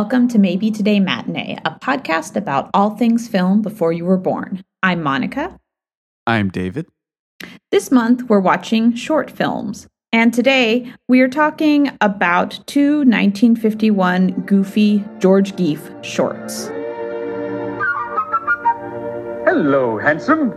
Hi, and welcome to Maybe Today Matinee, a podcast about all things film before you were born. I'm Monica. I'm David. This month, we're watching short films. And today, we are talking about two 1951 goofy George Geef shorts. Hello, handsome.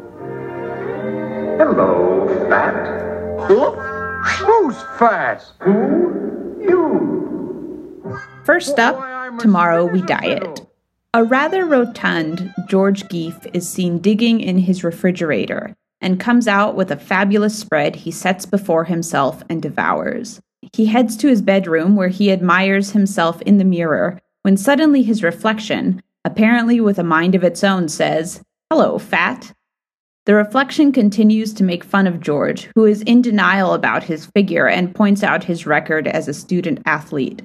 Hello, fat. Who's fat? Who? You. First up, Why, I'm a Tomorrow We Diet. A rather rotund George Geef is seen digging in his refrigerator and comes out with a fabulous spread he sets before himself and devours. He heads to his bedroom where he admires himself in the mirror when suddenly his reflection, apparently with a mind of its own, says, Hello, fat. The reflection continues to make fun of George, who is in denial about his figure and points out his record as a student athlete.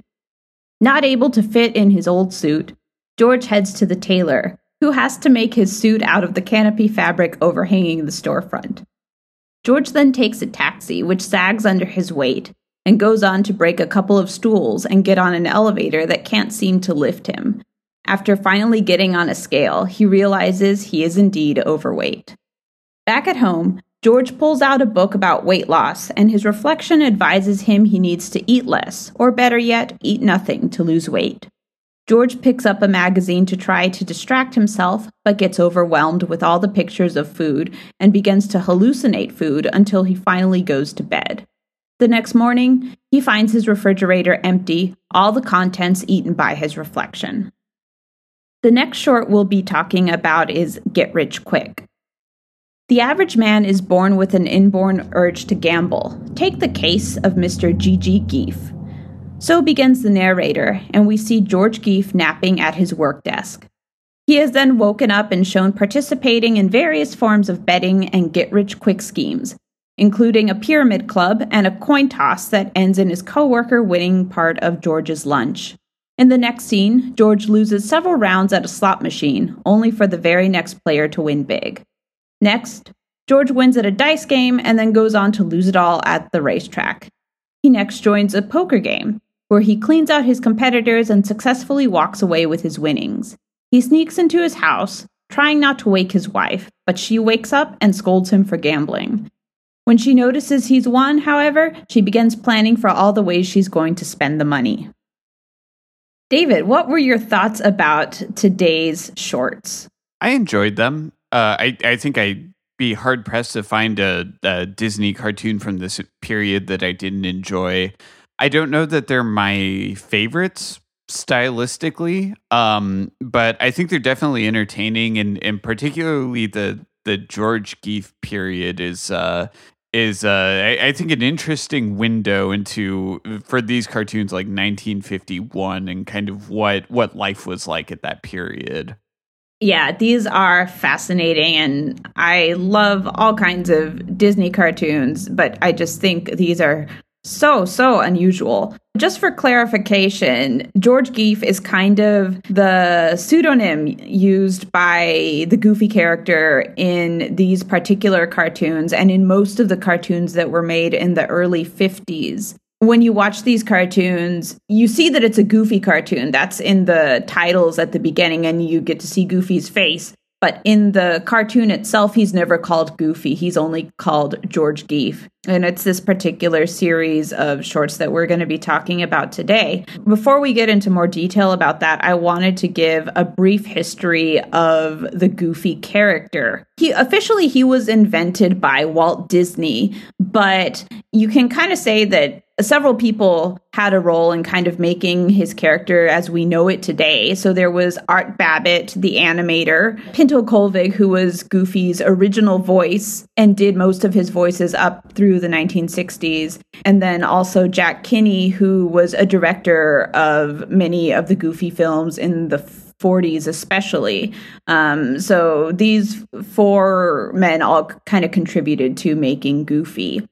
Not able to fit in his old suit, George heads to the tailor, who has to make his suit out of the canopy fabric overhanging the storefront. George then takes a taxi, which sags under his weight, and goes on to break a couple of stools and get on an elevator that can't seem to lift him. After finally getting on a scale, he realizes he is indeed overweight. Back at home, George pulls out a book about weight loss, and his reflection advises him he needs to eat less, or better yet, eat nothing to lose weight. George picks up a magazine to try to distract himself, but gets overwhelmed with all the pictures of food and begins to hallucinate food until he finally goes to bed. The next morning, he finds his refrigerator empty, all the contents eaten by his reflection. The next short we'll be talking about is Get Rich Quick. The average man is born with an inborn urge to gamble. Take the case of Mr. G.G. Geef. So begins the narrator, and we see George Geef napping at his work desk. He is then woken up and shown participating in various forms of betting and get rich quick schemes, including a pyramid club and a coin toss that ends in his coworker winning part of George's lunch. In the next scene, George loses several rounds at a slot machine, only for the very next player to win big. Next, George wins at a dice game and then goes on to lose it all at the racetrack. He next joins a poker game, where he cleans out his competitors and successfully walks away with his winnings. He sneaks into his house, trying not to wake his wife, but she wakes up and scolds him for gambling. When she notices he's won, however, she begins planning for all the ways she's going to spend the money. David, what were your thoughts about today's shorts? I enjoyed them. Uh, I I think I'd be hard pressed to find a, a Disney cartoon from this period that I didn't enjoy. I don't know that they're my favorites stylistically, um, but I think they're definitely entertaining, and and particularly the the George Geef period is. Uh, is uh, I, I think an interesting window into for these cartoons like 1951 and kind of what what life was like at that period. Yeah, these are fascinating, and I love all kinds of Disney cartoons, but I just think these are so, so unusual. Just for clarification, George Geef is kind of the pseudonym used by the Goofy character in these particular cartoons and in most of the cartoons that were made in the early 50s when you watch these cartoons, you see that it's a goofy cartoon. That's in the titles at the beginning, and you get to see Goofy's face. But in the cartoon itself, he's never called Goofy. He's only called George Geef. And it's this particular series of shorts that we're going to be talking about today. Before we get into more detail about that, I wanted to give a brief history of the Goofy character. He officially he was invented by Walt Disney, but you can kind of say that several people had a role in kind of making his character as we know it today. So there was Art Babbitt, the animator, Pinto Colvig, who was Goofy's original voice and did most of his voices up through the 1960s. And then also Jack Kinney, who was a director of many of the Goofy films in the 40s especially um, so these four men all kind of contributed to making goofy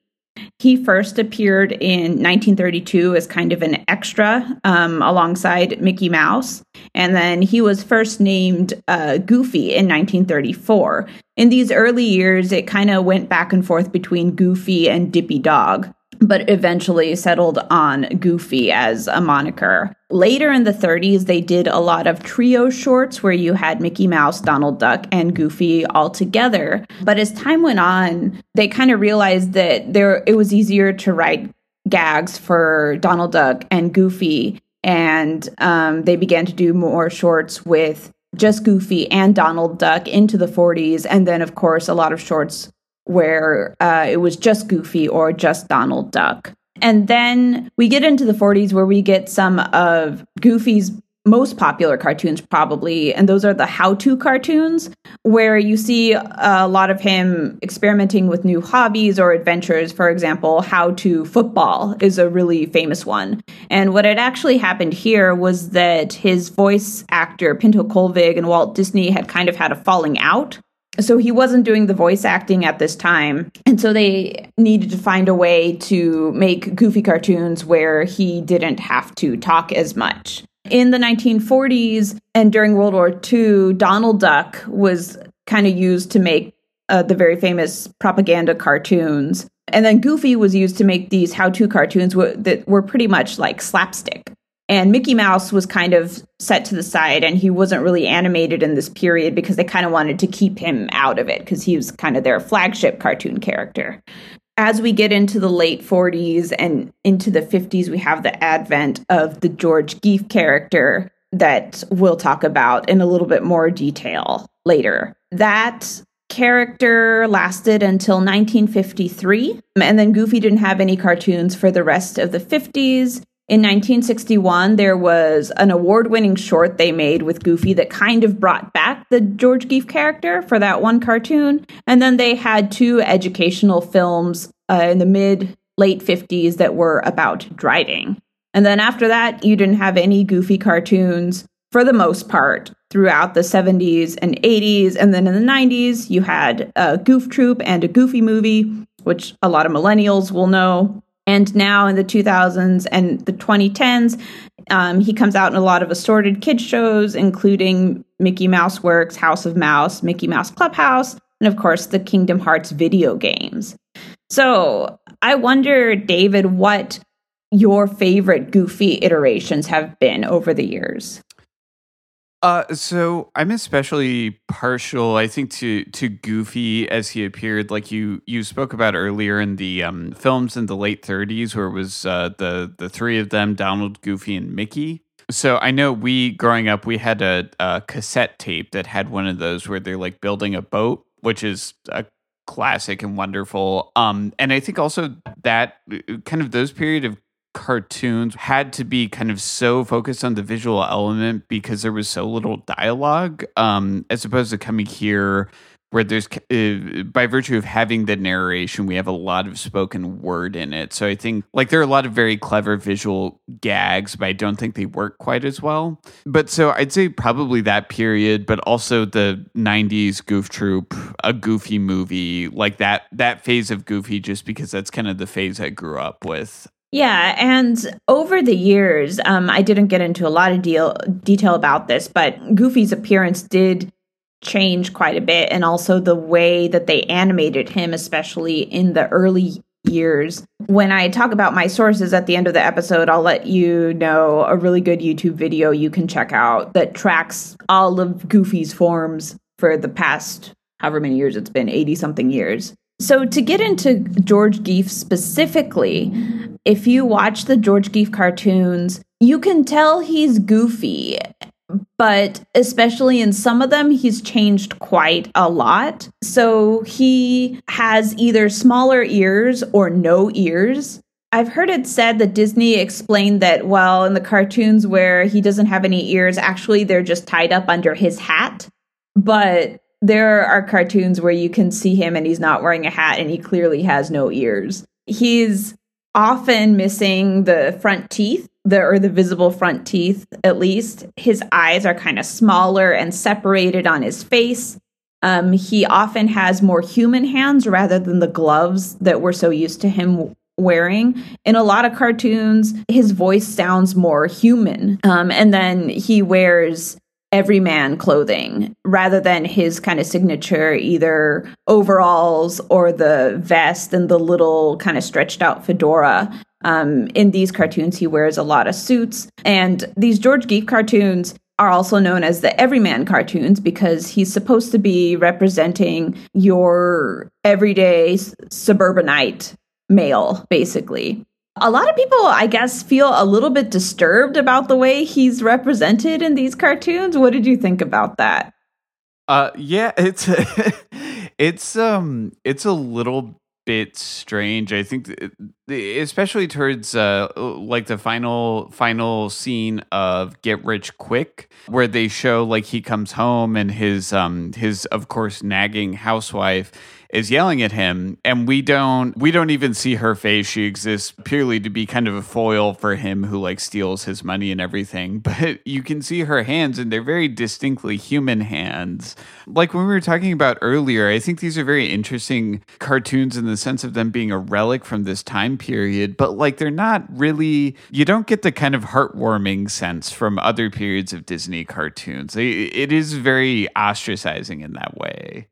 he first appeared in 1932 as kind of an extra um, alongside Mickey Mouse. And then he was first named uh, Goofy in 1934. In these early years, it kind of went back and forth between Goofy and Dippy Dog. But eventually settled on Goofy as a moniker. Later in the 30s, they did a lot of trio shorts where you had Mickey Mouse, Donald Duck, and Goofy all together. But as time went on, they kind of realized that there it was easier to write gags for Donald Duck and Goofy, and um, they began to do more shorts with just Goofy and Donald Duck into the 40s, and then of course a lot of shorts where uh, it was just Goofy or just Donald Duck. And then we get into the 40s where we get some of Goofy's most popular cartoons, probably, and those are the how to cartoons, where you see a lot of him experimenting with new hobbies or adventures. For example, How to Football is a really famous one. And what had actually happened here was that his voice actor, Pinto Colvig, and Walt Disney had kind of had a falling out so he wasn't doing the voice acting at this time. And so they needed to find a way to make goofy cartoons where he didn't have to talk as much. In the 1940s and during world war ii donald duck was kind of used to make uh, the very famous propaganda cartoons. And then goofy was used to make these how-to cartoons w- that were pretty much like slapstick and Mickey Mouse was kind of set to the side and he wasn't really animated in this period because they kind of wanted to keep him out of it because he was kind of their flagship cartoon character. As we get into the late 40s and into the 50s, we have the advent of the George Geef character that we'll talk about in a little bit more detail later. That character lasted until 1953, and then Goofy didn't have any cartoons for the rest of the 50s. In 1961, there was an award winning short they made with Goofy that kind of brought back the George Geef character for that one cartoon. And then they had two educational films uh, in the mid late 50s that were about driving. And then after that, you didn't have any Goofy cartoons for the most part throughout the 70s and 80s. And then in the 90s, you had a Goof Troop and a Goofy movie, which a lot of millennials will know. And now in the 2000s and the 2010s, um, he comes out in a lot of assorted kids shows, including Mickey Mouse Works, House of Mouse, Mickey Mouse Clubhouse, and of course the Kingdom Hearts video games. So I wonder, David, what your favorite Goofy iterations have been over the years. Uh, so I'm especially partial, I think, to to Goofy as he appeared, like you you spoke about earlier in the um, films in the late 30s, where it was uh, the the three of them, Donald, Goofy, and Mickey. So I know we growing up, we had a, a cassette tape that had one of those where they're like building a boat, which is a classic and wonderful. Um, and I think also that uh, kind of those period of cartoons had to be kind of so focused on the visual element because there was so little dialogue um, as opposed to coming here where there's uh, by virtue of having the narration we have a lot of spoken word in it. So i think like there are a lot of very clever visual gags but i don't think they work quite as well. But so i'd say probably that period but also the 90s goof troop a goofy movie like that that phase of goofy just because that's kind of the phase i grew up with yeah, and over the years, um, I didn't get into a lot of deal detail about this, but Goofy's appearance did change quite a bit, and also the way that they animated him, especially in the early years. When I talk about my sources at the end of the episode, I'll let you know a really good YouTube video you can check out that tracks all of Goofy's forms for the past however many years it's been 80 something years. So, to get into George Geef specifically, if you watch the George Geef cartoons, you can tell he's goofy, but especially in some of them, he's changed quite a lot. So, he has either smaller ears or no ears. I've heard it said that Disney explained that, well, in the cartoons where he doesn't have any ears, actually, they're just tied up under his hat. But there are cartoons where you can see him and he's not wearing a hat and he clearly has no ears. He's often missing the front teeth, the or the visible front teeth at least. His eyes are kind of smaller and separated on his face. Um, he often has more human hands rather than the gloves that we're so used to him wearing. In a lot of cartoons, his voice sounds more human. Um, and then he wears everyman clothing rather than his kind of signature either overalls or the vest and the little kind of stretched out fedora. Um, in these cartoons, he wears a lot of suits. And these George Geef cartoons are also known as the everyman cartoons because he's supposed to be representing your everyday suburbanite male, basically. A lot of people, I guess, feel a little bit disturbed about the way he's represented in these cartoons. What did you think about that? Uh, yeah, it's it's um it's a little bit strange. I think, especially towards uh, like the final final scene of Get Rich Quick, where they show like he comes home and his um his of course nagging housewife is yelling at him and we don't we don't even see her face. She exists purely to be kind of a foil for him who like steals his money and everything. But you can see her hands and they're very distinctly human hands. Like when we were talking about earlier i think these are very interesting cartoons in the sense of them being a relic from this time period. But like they're not really you don't get the kind of heartwarming sense from other periods of disney cartoons. It is very ostracizing in that way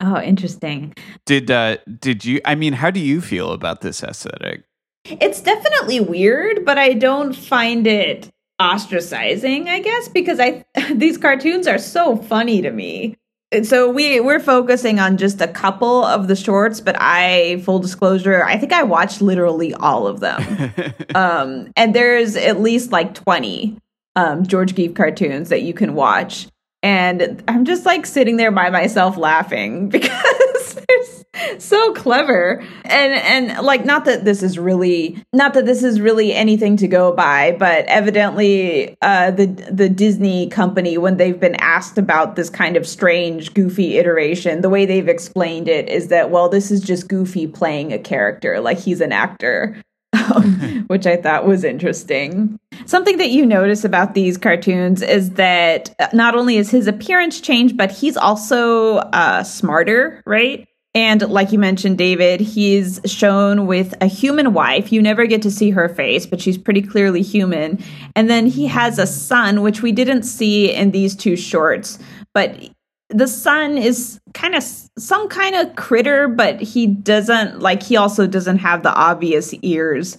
Oh, interesting. Did uh did you I mean, how do you feel about this aesthetic? It's definitely weird, but I don't find it ostracizing, I guess, because I these cartoons are so funny to me. So we we're focusing on just a couple of the shorts, but I full disclosure, I think I watched literally all of them. um and there's at least like 20 um George Geef cartoons that you can watch and I'm just like sitting there by myself laughing because they're so clever. And and like not that this is really not that this is really anything to go by, but evidently uh the the Disney company when they've been asked about this kind of strange goofy iteration, the way they've explained it is that well this is just Goofy playing a character like he's an actor. Which I thought was interesting. Something that you notice about these cartoons is that not only is his appearance changed, but he's also uh, smarter, right? And like you mentioned, David, he's shown with a human wife. You never get to see her face, but she's pretty clearly human. And then he has a son, which we didn't see in these two shorts. But the son is kind of some kind of critter, but he doesn't like, he also doesn't have the obvious ears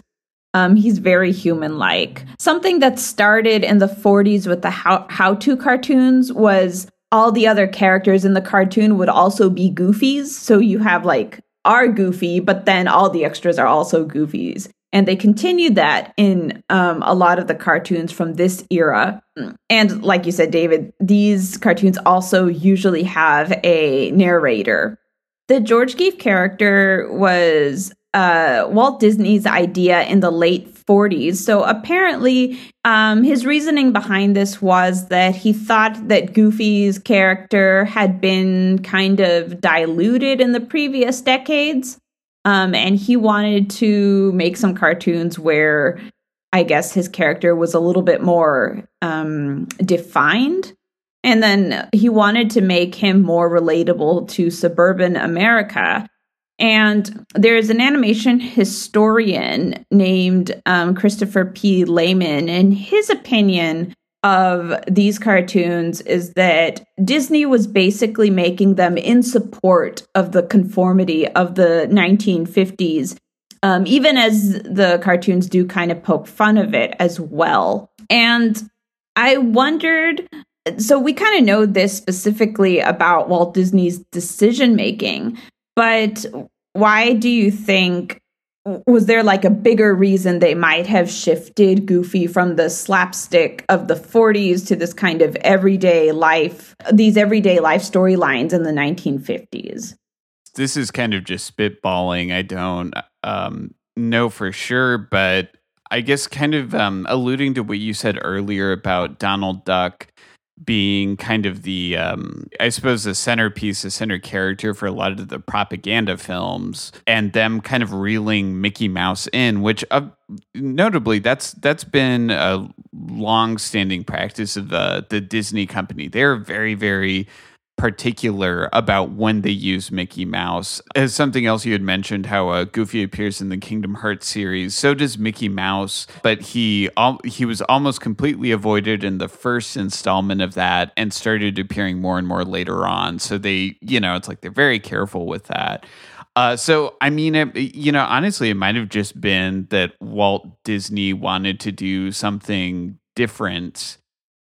um, he's very human like. Something that started in the 40s with the how to cartoons was all the other characters in the cartoon would also be goofies. So you have like are goofy, but then all the extras are also goofies. And they continued that in um, a lot of the cartoons from this era. And like you said, David, these cartoons also usually have a narrator. The George Geef character was uh, Walt Disney's idea in the late 40s. So apparently, um, his reasoning behind this was that he thought that Goofy's character had been kind of diluted in the previous decades. Um, and he wanted to make some cartoons where I guess his character was a little bit more um, defined. And then he wanted to make him more relatable to suburban America. And there's an animation historian named um, Christopher P. Lehman, and his opinion of these cartoons is that Disney was basically making them in support of the conformity of the 1950s, um, even as the cartoons do kind of poke fun of it as well. And I wondered so we kind of know this specifically about Walt Disney's decision making, but why do you think was there like a bigger reason they might have shifted Goofy from the slapstick of the 40s to this kind of everyday life, these everyday life storylines in the 1950s? This is kind of just spitballing. I don't um, know for sure, but I guess kind of um, alluding to what you said earlier about Donald Duck being kind of the um, I suppose the centerpiece, the center character for a lot of the propaganda films, and them kind of reeling Mickey Mouse in, which uh, notably that's that's been a long-standing practice of the the Disney company. They're very very particular about when they use Mickey Mouse. As something else you had mentioned, how uh, Goofy appears in the Kingdom Hearts series, so does Mickey Mouse, but he al- he was almost completely avoided in the first installment of that and started appearing more and more later on. So they, you know, it's like they're very careful with that. Uh, so I mean, it, you know, honestly, it might have just been that Walt Disney wanted to do something different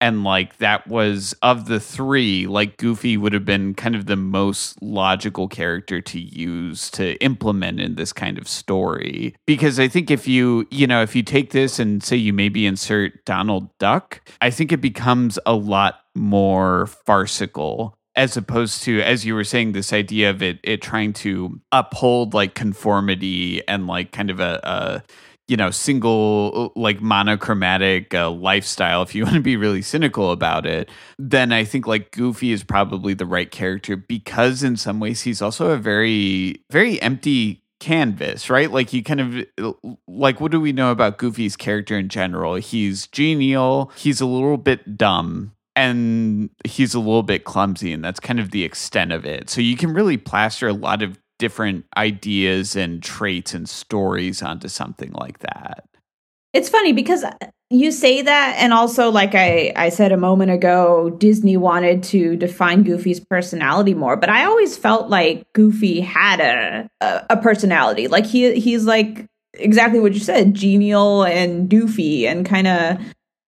and like that was of the three like goofy would have been kind of the most logical character to use to implement in this kind of story. Because i think if you you know if you take this and say you maybe insert donald duck i think it becomes a lot more farcical as opposed to as you were saying this idea of it it trying to uphold like conformity and like kind of a, a you know single like monochromatic uh, lifestyle if you want to be really cynical about it then i think like goofy is probably the right character because in some ways he's also a very very empty canvas right? Like he kind of like what do we know about goofy's character in general? He's genial he's a little bit dumb and he's a little bit clumsy and that's kind of the extent of it. So you can really plaster a lot of different ideas and traits and stories onto something like that. It's funny because you say that, and also, like I, I said a moment ago, Disney wanted to define Goofy's personality more. But I always felt like Goofy had a a, a personality. Like he he's like exactly what you said, genial and doofy, and kind of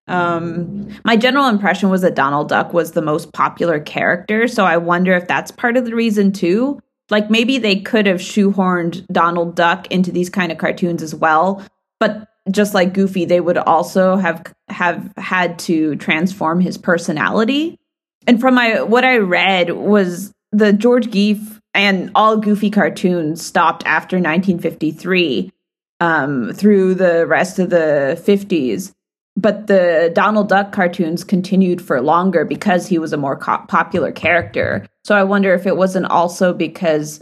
um, my general impression was that Donald Duck was the most popular character, so I wonder if that's part of the reason too. Like maybe they could have shoehorned Donald Duck into these kind of cartoons as well, but just like Goofy, they would also have have had to transform his personality. And from my what I read was the George Geef and all Goofy cartoons stopped after 1953 um, through the rest of the 50s. But the Donald Duck cartoons continued for longer because he was a more co- popular character. So I wonder if it wasn't also because,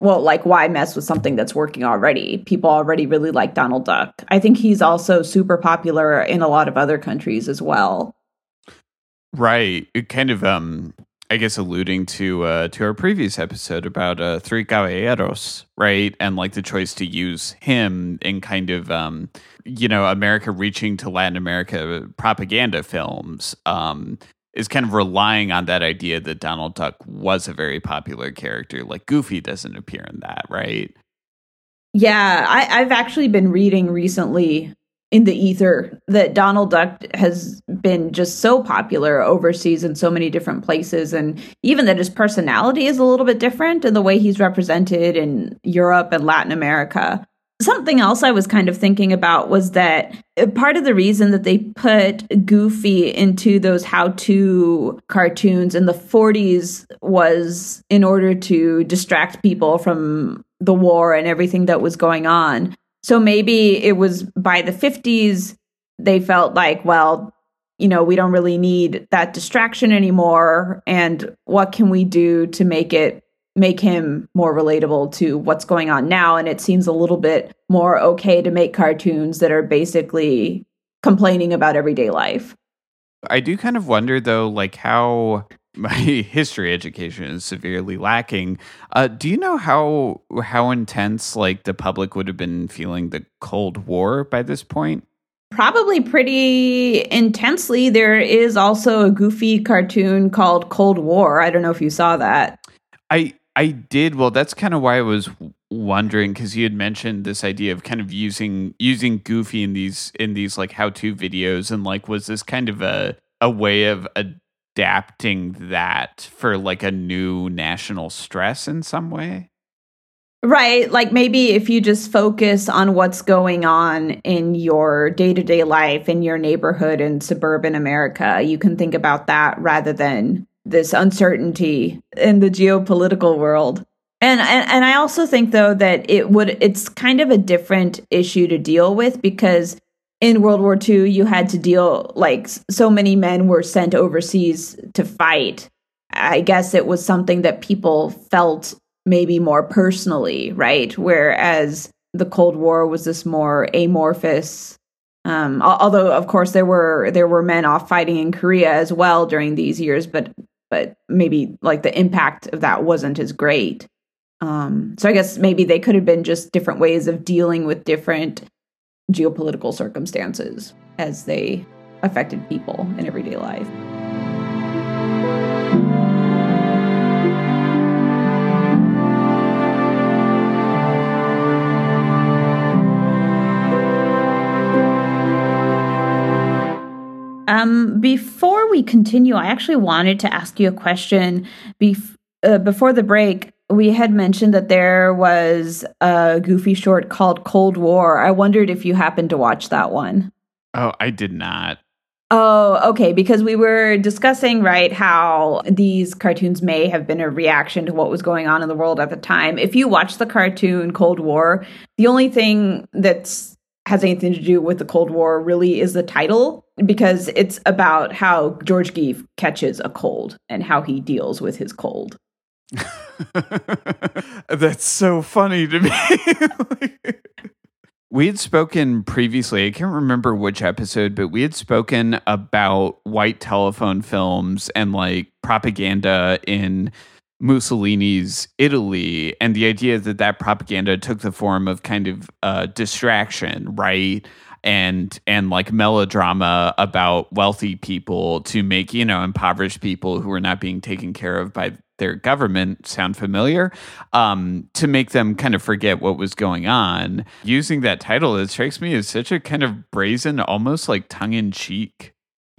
well, like why mess with something that's working already? People already really like Donald Duck. I think he's also super popular in a lot of other countries as well. Right. It kind of um I guess alluding to uh, to our previous episode about uh, Three Caballeros, right, and like the choice to use him in kind of um, you know America reaching to Latin America propaganda films, um, is kind of relying on that idea that Donald Duck was a very popular character. Like Goofy doesn't appear in that, right? Yeah, I, I've actually been reading recently in the ether that Donald Duck has been just so popular overseas in so many different places and even that his personality is a little bit different in the way he's represented in Europe and Latin America. Something else I was kind of thinking about was that part of the reason that they put Goofy into those how to cartoons in the 40s was in order to distract people from the war and everything that was going on. So maybe it was by the 50s, they felt like, well, you know, we don't really need that distraction anymore. And what can we do to make it make him more relatable to what's going on now. And it seems a little bit more okay to make cartoons that are basically complaining about everyday life. I do kind of wonder though, like how my history education is severely lacking. Uh, do you know how how intense like the public would have been feeling the Cold War by this point? Probably pretty intensely. There is also a goofy cartoon called Cold War. I don't know if you saw that. I I did. Well, that's kind of why I was wondering because you had mentioned this idea of kind of using using Goofy in these in these like how to videos, and like was this kind of a a way of adapting that for like a new national stress in some way? Right. Like maybe if you just focus on what's going on in your day to day life, in your neighborhood in suburban America, you can think about that rather than this uncertainty in the geopolitical world. And, and and I also think though that it would it's kind of a different issue to deal with because in World War II you had to deal like so many men were sent overseas to fight. I guess it was something that people felt maybe more personally, right? Whereas the Cold War was this more amorphous um, although of course there were there were men off fighting in Korea as well during these years, but but maybe like the impact of that wasn't as great. Um, so I guess maybe they could have been just different ways of dealing with different geopolitical circumstances as they affected people in everyday life. Um, before we continue, I actually wanted to ask you a question. Bef- uh, before the break, we had mentioned that there was a goofy short called Cold War. I wondered if you happened to watch that one. Oh, I did not. Oh, okay. Because we were discussing, right, how these cartoons may have been a reaction to what was going on in the world at the time. If you watch the cartoon Cold War, the only thing that's has anything to do with the Cold War really is the title because it's about how George Geef catches a cold and how he deals with his cold. That's so funny to me. we had spoken previously, I can't remember which episode, but we had spoken about white telephone films and like propaganda in Mussolini's Italy and the idea that that propaganda took the form of kind of uh, distraction, right? And and like melodrama about wealthy people to make you know impoverished people who are not being taken care of by their government sound familiar um, to make them kind of forget what was going on. Using that title, it strikes me as such a kind of brazen, almost like tongue in cheek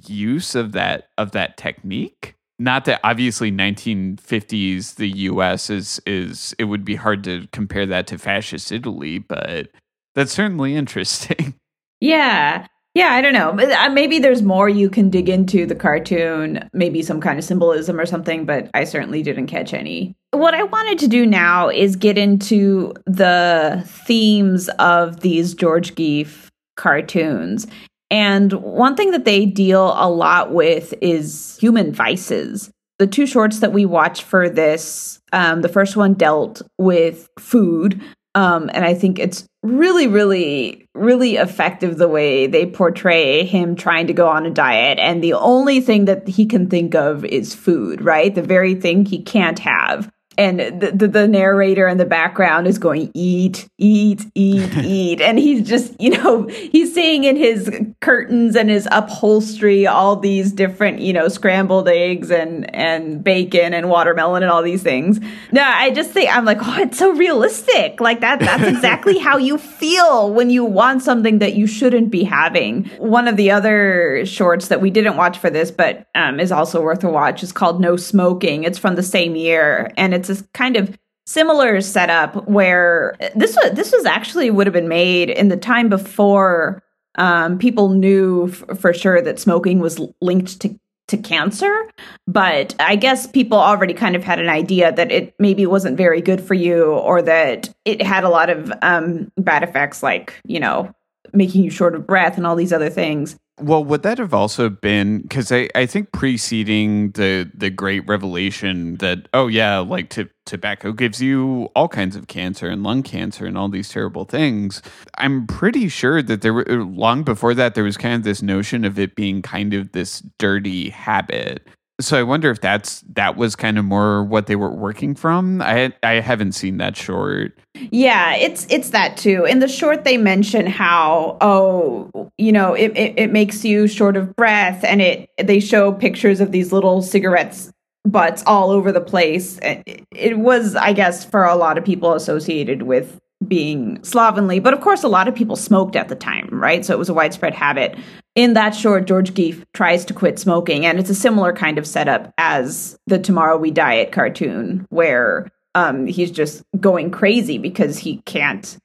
use of that of that technique not that obviously 1950s the US is is it would be hard to compare that to fascist Italy, but that's certainly interesting. Yeah. Yeah, I don't know. Uh, maybe there's more you can dig into the cartoon, maybe some kind of symbolism or something, but I certainly didn't catch any. What I wanted to do now is get into the themes of these George Geef cartoons. And one thing that they deal a lot with is human vices. The two shorts that we watched for this, um, the first one dealt with food. Um, and I think it's really, really, really effective the way they portray him trying to go on a diet. And the only thing that he can think of is food, right? The very thing he can't have and the, the, the, narrator in the background is going eat eat eat eat. And he's just you know he's seeing in his curtains and his upholstery all these different you know scrambled eggs and and bacon and watermelon and all these things. No i just think i'm like oh it's so realistic. Like that that's exactly how you feel when you want something that you shouldn't be having. One of the other shorts that we didn't watch for this but um, is also worth a watch. Is called no smoking. It's from the same year and it's this kind of similar setup where this was this was actually would have been made in the time before um, people knew f- for sure that smoking was linked to to cancer. But i guess people already kind of had an idea that it maybe wasn't very good for you or that it had a lot of um, bad effects like you know making you short of breath and all these other things well, would that have also been because I, I think preceding the the great revelation that oh yeah like t- tobacco gives you all kinds of cancer and lung cancer and all these terrible things. I'm pretty sure that there were long before that there was kind of this notion of it being kind of this dirty habit so I wonder if that's that was kind of more what they were working from. I I haven't seen that short. Yeah, it's it's that too. In the short, they mention how oh you know it, it, it makes you short of breath, and it they show pictures of these little cigarettes butts all over the place. It, it was, I guess, for a lot of people associated with being slovenly. But of course, a lot of people smoked at the time, right? So it was a widespread habit. In that short, George Geef tries to quit smoking, and it's a similar kind of setup as the Tomorrow We Diet cartoon, where um, he's just going crazy because he can't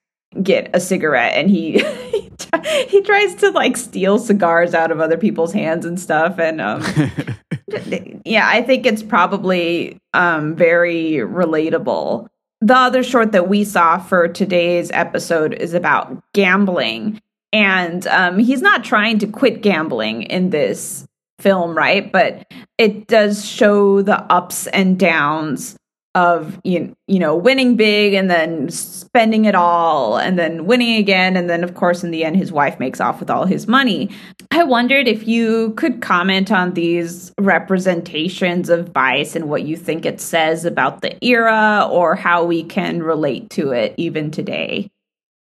get a cigarette and he he tries to like steal cigars out of other people's hands and stuff and um yeah i think it's probably um very relatable the other short that we saw for today's episode is about gambling. And um, he's not trying to quit gambling in this film, right? But it does show the ups and downs of you, you know winning big and then spending it all and then winning again. And then of course in the end his wife makes off with all his money. I wondered if you could comment on these representations of vice and what you think it says about the era or how we can relate to it even today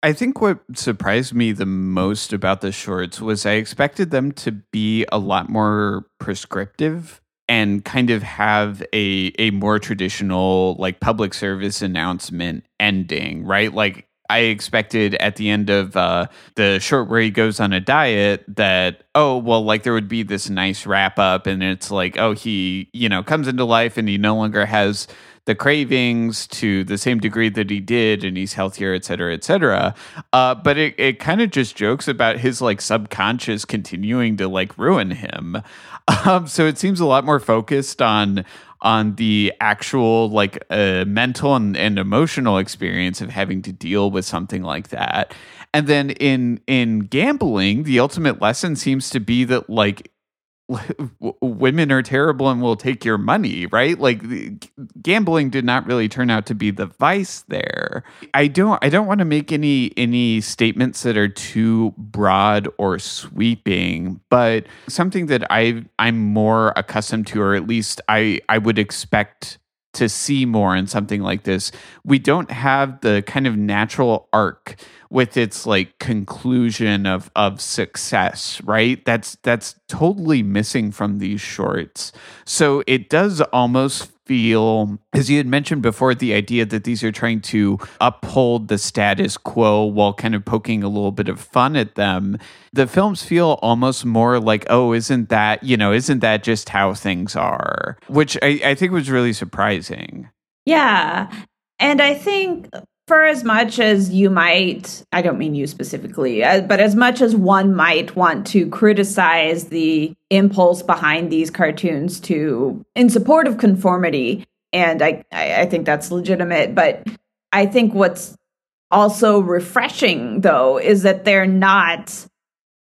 I think what surprised me the most about the shorts was I expected them to be a lot more prescriptive and kind of have a a more traditional like public service announcement ending, right? Like I expected at the end of uh, the short where he goes on a diet that oh well like there would be this nice wrap up and it's like oh he you know comes into life and he no longer has the cravings to the same degree that he did and he's healthier et cetera et cetera. Uh, but it, it kind of just jokes about his like subconscious continuing to like ruin him. Um, so it seems a lot more focused on on the actual like uh, mental and, and emotional experience of having to deal with something like that. And then in in gambling the ultimate lesson seems to be that like women are terrible and will take your money, right? Like gambling did not really turn out to be the vice there. I don't I don't want to make any any statements that are too broad or sweeping, but something that I I'm more accustomed to or at least I I would expect to see more in something like this. We don't have the kind of natural arc with its like conclusion of of success, right? That's that's totally missing from these shorts. So it does almost feel as you had mentioned before the idea that these are trying to uphold the status quo while kind of poking a little bit of fun at them. The films feel almost more like oh isn't that you know isn't that just how things are? Which i, I think was really surprising. Yeah. And i think for as much as you might, I don't mean you specifically, uh, but as much as one might want to criticize the impulse behind these cartoons to, in support of conformity, and I, I think that's legitimate, but I think what's also refreshing, though, is that they're not,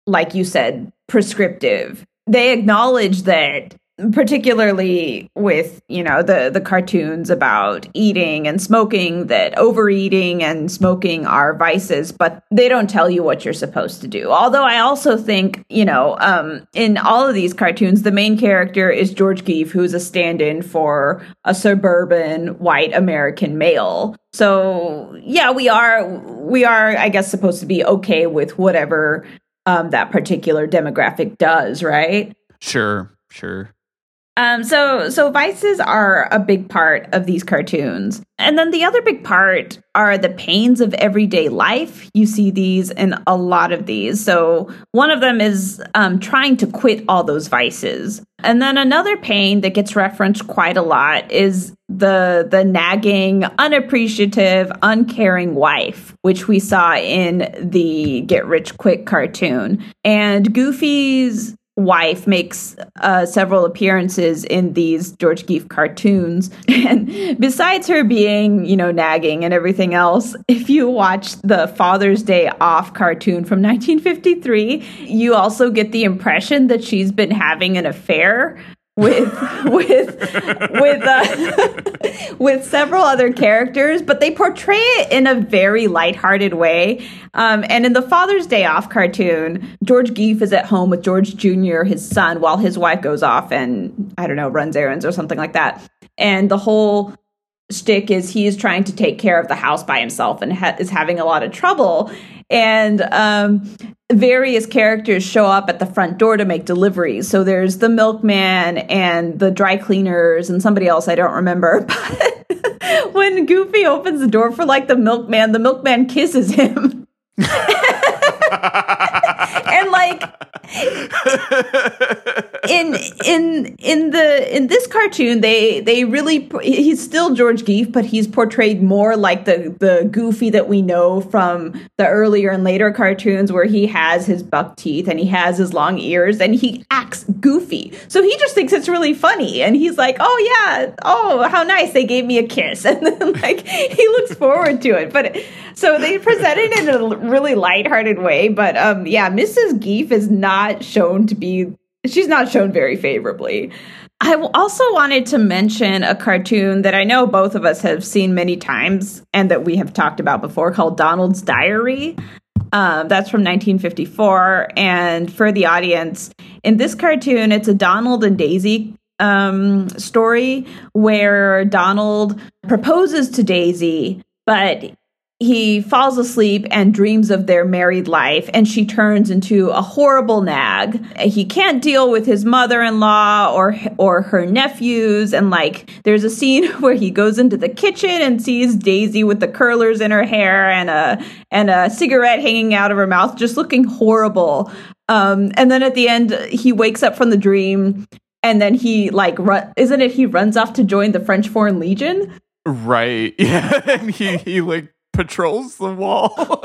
like you said, prescriptive. They acknowledge that particularly with you know the the cartoons about eating and smoking that overeating and smoking are vices but they don't tell you what you're supposed to do. Although i also think you know um, in all of these cartoons the main character is george Geef who's a stand-in for a suburban white american male. So yeah we are we are i guess supposed to be okay with whatever um, that particular demographic does right? Sure sure um, so so vices are a big part of these cartoons. And then the other big part are the pains of everyday life. You see these in a lot of these. So one of them is um, trying to quit all those vices. And then another pain that gets referenced quite a lot is the the nagging, unappreciative, uncaring wife, which we saw in the Get Rich Quick cartoon. And Goofy's wife makes uh, several appearances in these George Geef cartoons. And besides her being, you know, nagging and everything else, if you watch the Father's Day Off cartoon from 1953, you also get the impression that she's been having an affair with with with uh, with several other characters, but they portray it in a very lighthearted way. Um, and in the Father's Day Off cartoon, George Geef is at home with George Jr., his son, while his wife goes off and I don't know runs errands or something like that. And the whole shtick is he's trying to take care of the house by himself and ha- is having a lot of trouble. And um, various characters show up at the front door to make deliveries. So there's the milkman and the dry cleaners and somebody else I don't remember. But when Goofy opens the door for like the milkman, the milkman kisses him. and like in in in the in this cartoon they they really he's still George Geef but he's portrayed more like the the goofy that we know from the earlier and later cartoons where he has his buck teeth and he has his long ears and he acts goofy. So he just thinks it's really funny and he's like oh yeah oh how nice they gave me a kiss. And then like he looks forward to it. But so they present it in a really lighthearted way but um yeah Mrs. Geef is not shown to be she's not shown very favorably. I also wanted to mention a cartoon that I know both of us have seen many times and that we have talked about before called Donald's Diary. Um, that's from 1954. And for the audience, in this cartoon, it's a Donald and Daisy um, story where Donald proposes to Daisy, but he falls asleep and dreams of their married life and she turns into a horrible nag he can't deal with his mother-in-law or or her nephews and like there's a scene where he goes into the kitchen and sees daisy with the curlers in her hair and a and a cigarette hanging out of her mouth just looking horrible um, and then at the end he wakes up from the dream and then he like isn't it he runs off to join the french foreign legion Right. Yeah. And he, he like patrols the wall.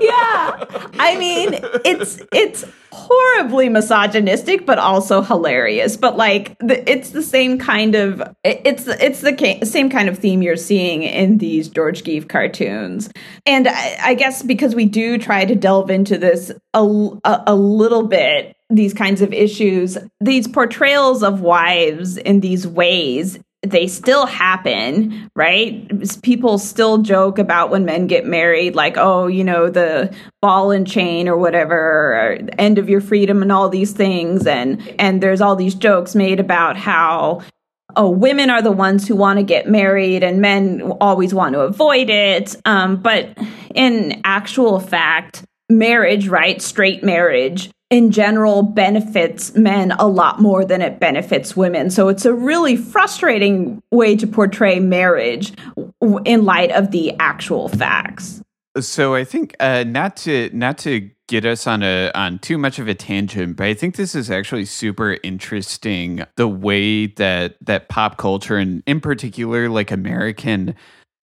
yeah. I mean, it's it's horribly misogynistic but also hilarious. But like the, it's the same kind of it's it's the ca- same kind of theme you're seeing in these George Geef cartoons. And I, I guess because we do try to delve into this a, a, a little bit these kinds of issues, these portrayals of wives in these ways they still happen, right? People still joke about when men get married, like, oh, you know, the ball and chain or whatever, or end of your freedom and all these things. And and there's all these jokes made about how oh, women are the ones who want to get married and men always want to avoid it. Um, but in actual fact, marriage, right? Straight marriage in general benefits men a lot more than it benefits women. So it's a really frustrating way to portray marriage in light of the actual facts. So I think uh, not to not to get us on a on too much of a tangent, but I think this is actually super interesting the way that that pop culture and in particular like American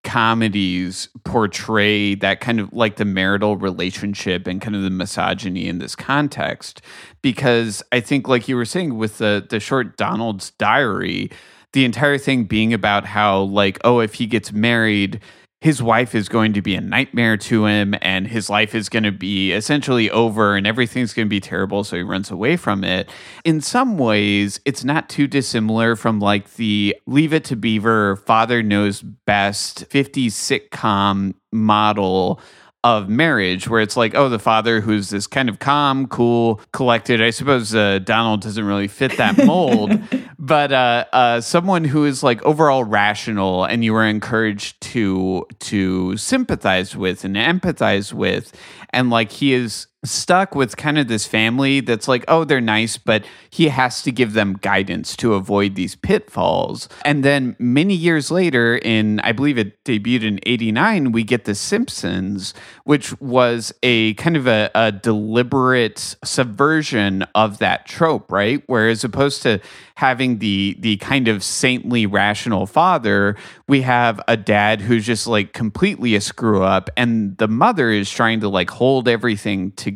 comedies portray that kind of like the marital relationship and kind of the misogyny in this context. Because i think like you were saying with the the short donald's diary the entire thing being about how like oh if he gets married his wife is going to be a nightmare to him and his life is going to be essentially over and everything's going to be terrible so he runs away from it. In some ways it's not too dissimilar from like the leave it to beaver father knows best 50 sitcom model of marriage where it's like oh the father who's this kind of calm cool collected. I suppose uh, donald doesn't really fit that mold but uh, uh, someone who is like overall rational and you are encouraged to to sympathize with and empathize with. And like he is stuck with kind of this family that's like, oh, they're nice, but he has to give them guidance to avoid these pitfalls. And then many years later, in I believe it debuted in 89, we get The Simpsons, which was a kind of a, a deliberate subversion of that trope, right? Where as opposed to having the the kind of saintly rational father we have a dad who's just like completely a screw up and the mother is trying to like hold everything together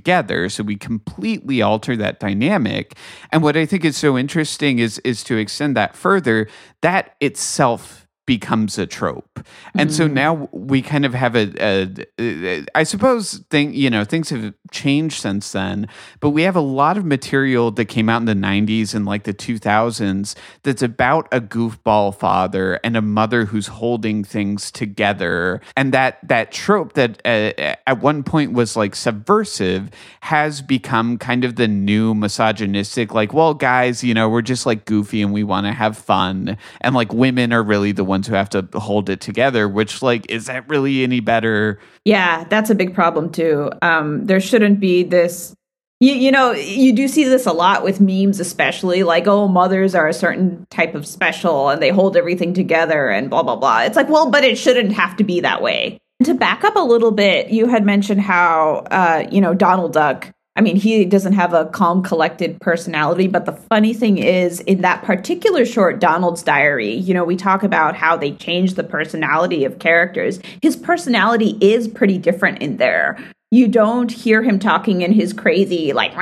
so we completely alter that dynamic. And what i think is so interesting is is to extend that further that itself becomes a trope. And mm-hmm. so now we kind of have a, a, a I suppose thing, you know, things have changed since then, but we have a lot of material that came out in the 90s and like the 2000s that's about a goofball father and a mother who's holding things together. And that that trope that uh, at one point was like subversive has become kind of the new misogynistic like, well, guys, you know, we're just like goofy and we want to have fun and like women are really the ones who have to hold it together which like is that really any better? Yeah that's a big problem too. Um there shouldn't be this you, you know you do see this a lot with memes especially like oh mothers are a certain type of special and they hold everything together and blah blah blah. It's like well but it shouldn't have to be that way. To back up a little bit you had mentioned how uh you know donald duck I mean, he doesn't have a calm, collected personality. But the funny thing is, in that particular short, Donald's Diary, you know, we talk about how they change the personality of characters. His personality is pretty different in there. You don't hear him talking in his crazy like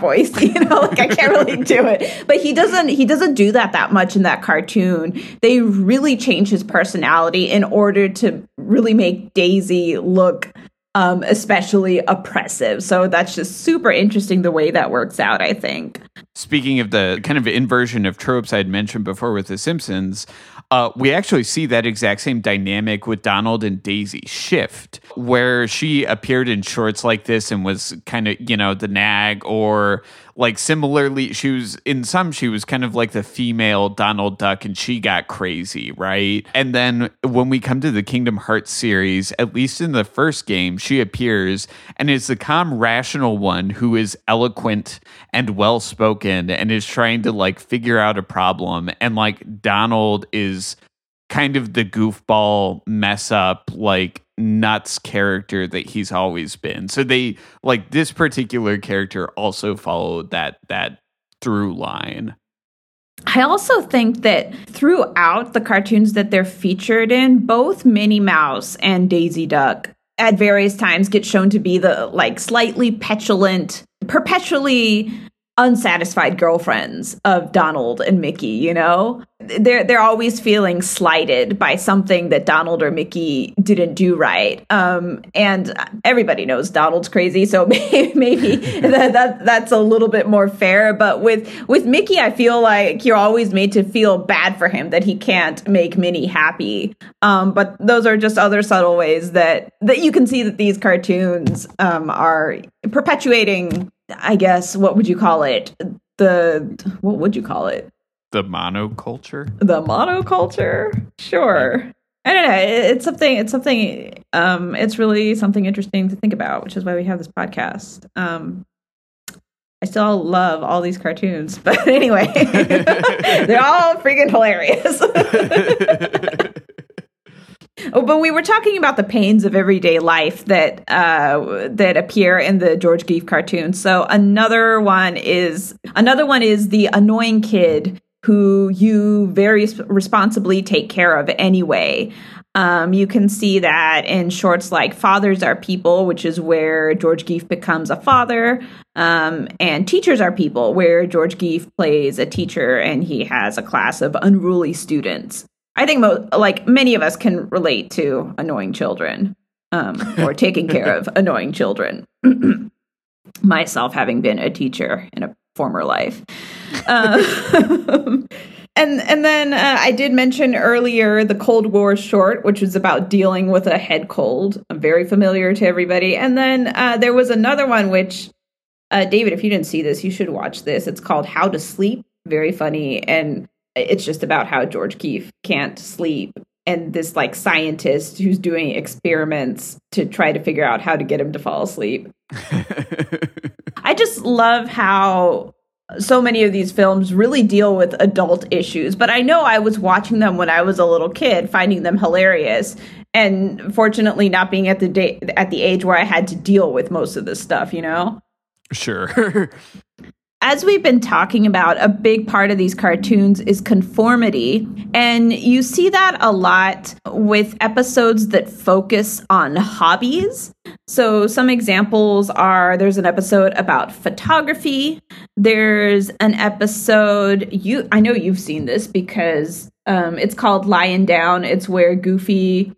voice, you know, like I can't really do it. But he doesn't he doesn't do that that much in that cartoon. They really change his personality in order to really make Daisy look um, especially oppressive. So that's just super interesting the way that works out, I think. speaking of the kind of inversion of tropes I'd mentioned before with The Simpsons, uh, we actually see that exact same dynamic with Donald and Daisy shift, where she appeared in shorts like this and was kind of, you know, the nag, or like similarly, she was in some, she was kind of like the female Donald Duck and she got crazy, right? And then when we come to the Kingdom Hearts series, at least in the first game, she appears and is the calm, rational one who is eloquent and well spoken and is trying to like figure out a problem. And like Donald is kind of the goofball mess up like nuts character that he's always been. So they like this particular character also followed that that through line. I also think that throughout the cartoons that they're featured in, both Minnie Mouse and Daisy Duck at various times get shown to be the like slightly petulant, perpetually unsatisfied girlfriends of Donald and Mickey, you know? They're they're always feeling slighted by something that Donald or Mickey didn't do right. Um, and everybody knows Donald's crazy, so maybe that, that that's a little bit more fair. But with with Mickey, I feel like you're always made to feel bad for him that he can't make Minnie happy. Um, but those are just other subtle ways that that you can see that these cartoons um, are perpetuating I guess what would you call it? The what would you call it? The monoculture. The monoculture. Sure. I don't know. It's something. It's something. Um, it's really something interesting to think about, which is why we have this podcast. Um, I still love all these cartoons, but anyway, they're all freaking hilarious. Oh, but we were talking about the pains of everyday life that uh, that appear in the George Geef cartoon. So another one is another one is the annoying kid who you very responsibly take care of anyway. Um, you can see that in shorts like Fathers Are People, which is where George Geef becomes a father, um, and Teachers Are People, where George Geef plays a teacher and he has a class of unruly students. I think mo- like many of us can relate to annoying children um, or taking care of annoying children. Myself having been a teacher in a former life. Uh, and and then uh, I did mention earlier the Cold War short, which was about dealing with a head cold. I'm very familiar to everybody. And then uh, there was another one which, uh, David, if you didn't see this, you should watch this. It's called How to Sleep. Very funny and it's just about how George Geef can't sleep and this like scientist who's doing experiments to try to figure out how to get him to fall asleep. I just love how so many of these films really deal with adult issues, but I know I was watching them when I was a little kid, finding them hilarious, and fortunately not being at the day at the age where I had to deal with most of this stuff, you know. Sure. as we've been talking about, a big part of these cartoons is conformity. And you see that a lot with episodes that focus on hobbies. So, some examples are there's an episode about photography. There's an episode, you I know you've seen this because um, it's called Lion Down. It's where Goofy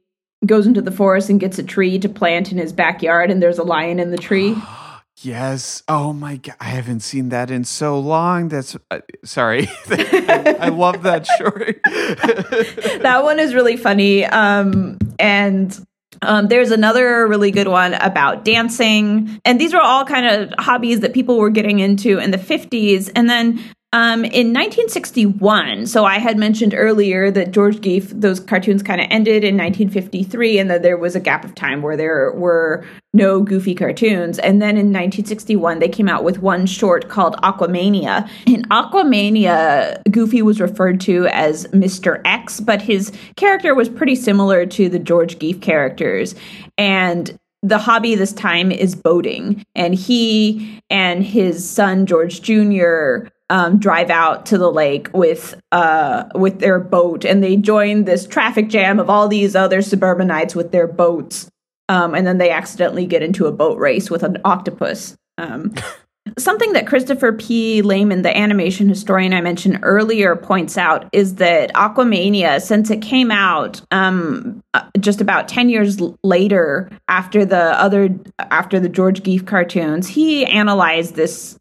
goes into the forest and gets a tree to plant in his backyard, and there's a lion in the tree. Yes. Oh my god, I haven't seen that in so long. That's uh, sorry. I, I, love that short. that one is really funny. Um, and um, there's another really good one about dancing. And these were all kind of hobbies that people were getting into in the 50s. And then um, in 1961, so I had mentioned earlier that George Geef, those cartoons kind of ended in 1953, and that there was a gap of time where there were no goofy cartoons. And then in 1961, they came out with one short called Aquamania. In Aquamania, Goofy was referred to as Mr. X, but his character was pretty similar to the George Geef characters. And the hobby this time is boating, and he and his son George Jr um, drive out to the lake with uh, with their boat, and they join this traffic jam of all these other suburbanites with their boats, um, and then they accidentally get into a boat race with an octopus. Um, something that Christopher P. Lehman, the animation historian I mentioned earlier, points out is that Aquamania, since it came out um, uh, just about ten years later after the other after the George Geef cartoons, he analyzed this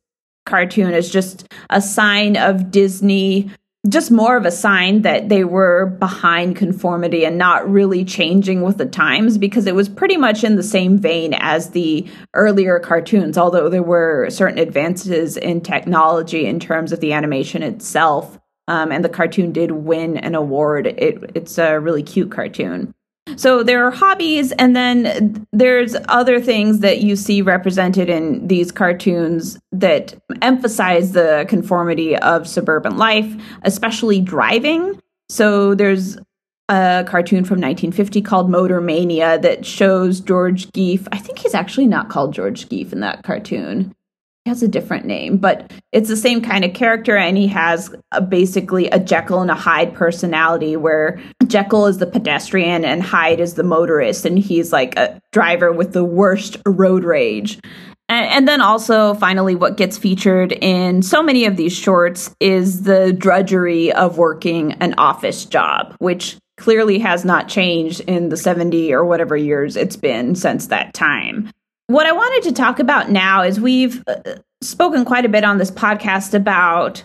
cartoon as just a sign of Disney just more of a sign that they were behind conformity and not really changing with the times because it was pretty much in the same vein as the earlier cartoons, although there were certain advances in technology in terms of the animation itself. Um, and the cartoon did win an award. It, it's a really cute cartoon. So there are hobbies, and then there's other things that you see represented in these cartoons that emphasize the conformity of suburban life, especially driving. So there's a cartoon from 1950 called Motor Mania that shows George Geef. I think he's actually not called George Geef in that cartoon has a different name, but it's the same kind of character, and he has a, basically a Jekyll and a Hyde personality, where Jekyll is the pedestrian and Hyde is the motorist, and he's like a driver with the worst road rage. And, and then also, finally, what gets featured in so many of these shorts is the drudgery of working an office job, which clearly has not changed in the 70 or whatever years it's been since that time. What I wanted to talk about now is we've uh, spoken quite a bit on this podcast about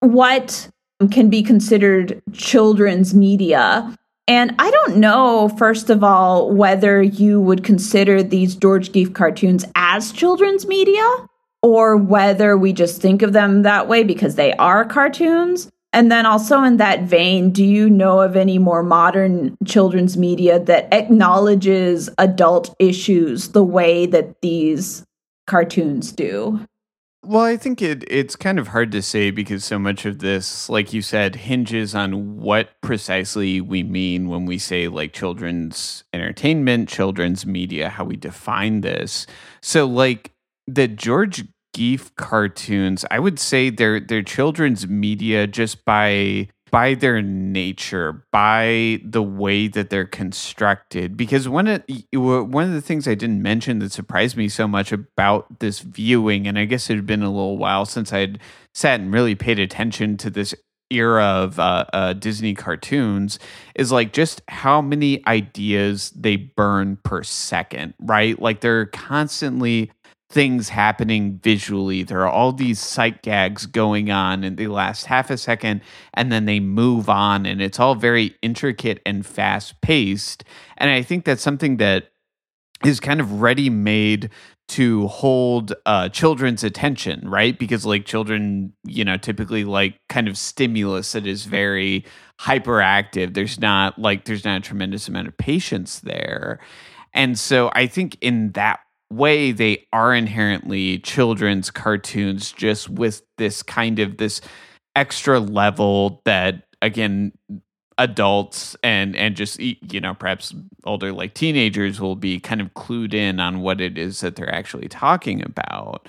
what can be considered children's media. And I don't know, first of all, whether you would consider these George Geef cartoons as children's media or whether we just think of them that way because they are cartoons. And then also in that vein, do you know of any more modern children's media that acknowledges adult issues the way that these cartoons do? Well, I think it it's kind of hard to say because so much of this, like you said, hinges on what precisely we mean when we say like children's entertainment, children's media, how we define this. So like the George Geef cartoons, I would say they're they're children's media just by by their nature, by the way that they're constructed. Because one of one of the things I didn't mention that surprised me so much about this viewing, and I guess it had been a little while since I'd sat and really paid attention to this era of uh, uh, Disney cartoons is like just how many ideas they burn per second, right? Like they're constantly things happening visually. There are all these sight gags going on, and they last half a second and then they move on, and it's all very intricate and fast paced. And I think that's something that is kind of ready made to hold uh, children's attention, right? Because like children, you know, typically like kind of stimulus that is very hyperactive. There's not like there's not a tremendous amount of patience there. And so I think in that way they are inherently children's cartoons just with this kind of this extra level that again adults and and just you know perhaps older like teenagers will be kind of clued in on what it is that they're actually talking about.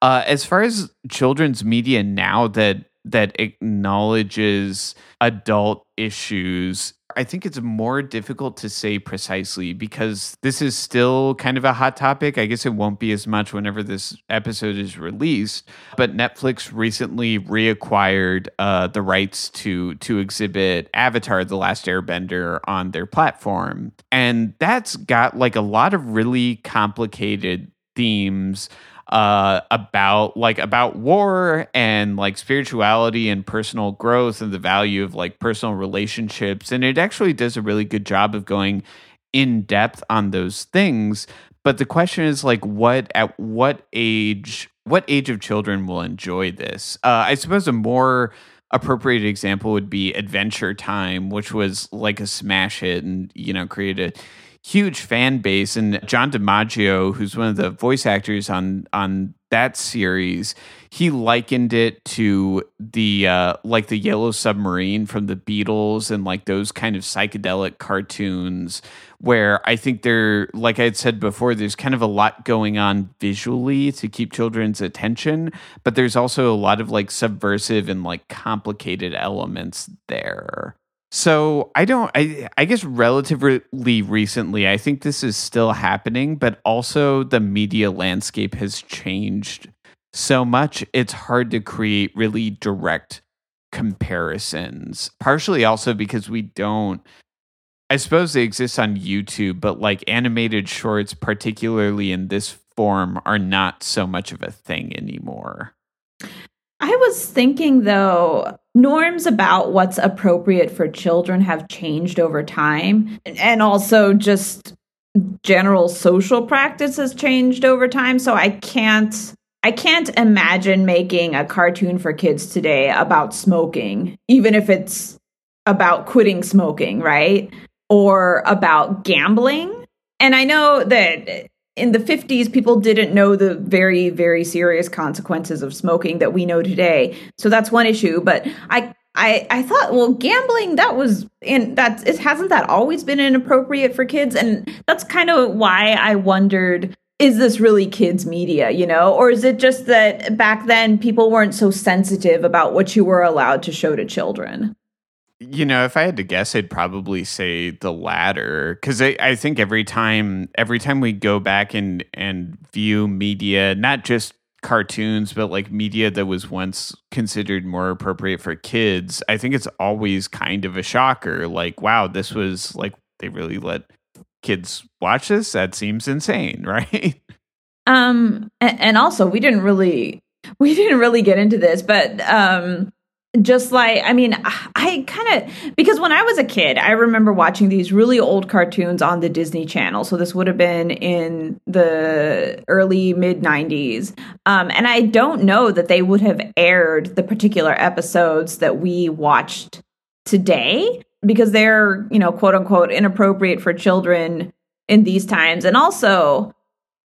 Uh, as far as children's media now that that acknowledges adult issues I think it's more difficult to say precisely because this is still kind of a hot topic. I guess it won't be as much whenever this episode is released. But Netflix recently reacquired uh, the rights to to exhibit Avatar: The Last Airbender on their platform, and that's got like a lot of really complicated themes uh, about like about war and like spirituality and personal growth and the value of like personal relationships. And it actually does a really good job of going in depth on those things. But the question is like what at what age what age of children will enjoy this? Uh, i suppose a more appropriate example would be adventure time which was like a smash hit and you know created huge fan base. And John DiMaggio, who's one of the voice actors on on that series, he likened it to the uh, like the Yellow Submarine from the Beatles and like those kind of psychedelic cartoons. Where I think they're like I had said before, there's kind of a lot going on visually to keep children's attention, but there's also a lot of like subversive and like complicated elements there. So I don't I I guess relatively recently I think this is still happening but also the media landscape has changed so much it's hard to create really direct comparisons partially also because we don't I suppose they exist on YouTube but like animated shorts particularly in this form are not so much of a thing anymore. I was thinking though, norms about what's appropriate for children have changed over time. And also just general social practice has changed over time. So I can't I can't imagine making a cartoon for kids today about smoking, even if it's about quitting smoking, right? Or about gambling. And I know that in the 50s, people didn't know the very, very serious consequences of smoking that we know today. So that's one issue. But I I, I thought, well, gambling that was and that it hasn't that always been inappropriate for kids, and that's kind of why I wondered is this really kids media, you know? Or is it just that back then people weren't so sensitive about what you were allowed to show to children? You know, if I had to guess, I'd probably say the latter because I, I think every time every time we go back and and view media, not just cartoons, but like media that was once considered more appropriate for kids, I think it's always kind of a shocker. Like, wow, this was like they really let kids watch this. That seems insane, right? Um, and also we didn't really we didn't really get into this, but um just like i mean i kind of because when i was a kid i remember watching these really old cartoons on the disney channel. So this would have been in the early mid 90s um, and i don't know that they would have aired the particular episodes that we watched today because they're you know quote unquote inappropriate for children in these times. And also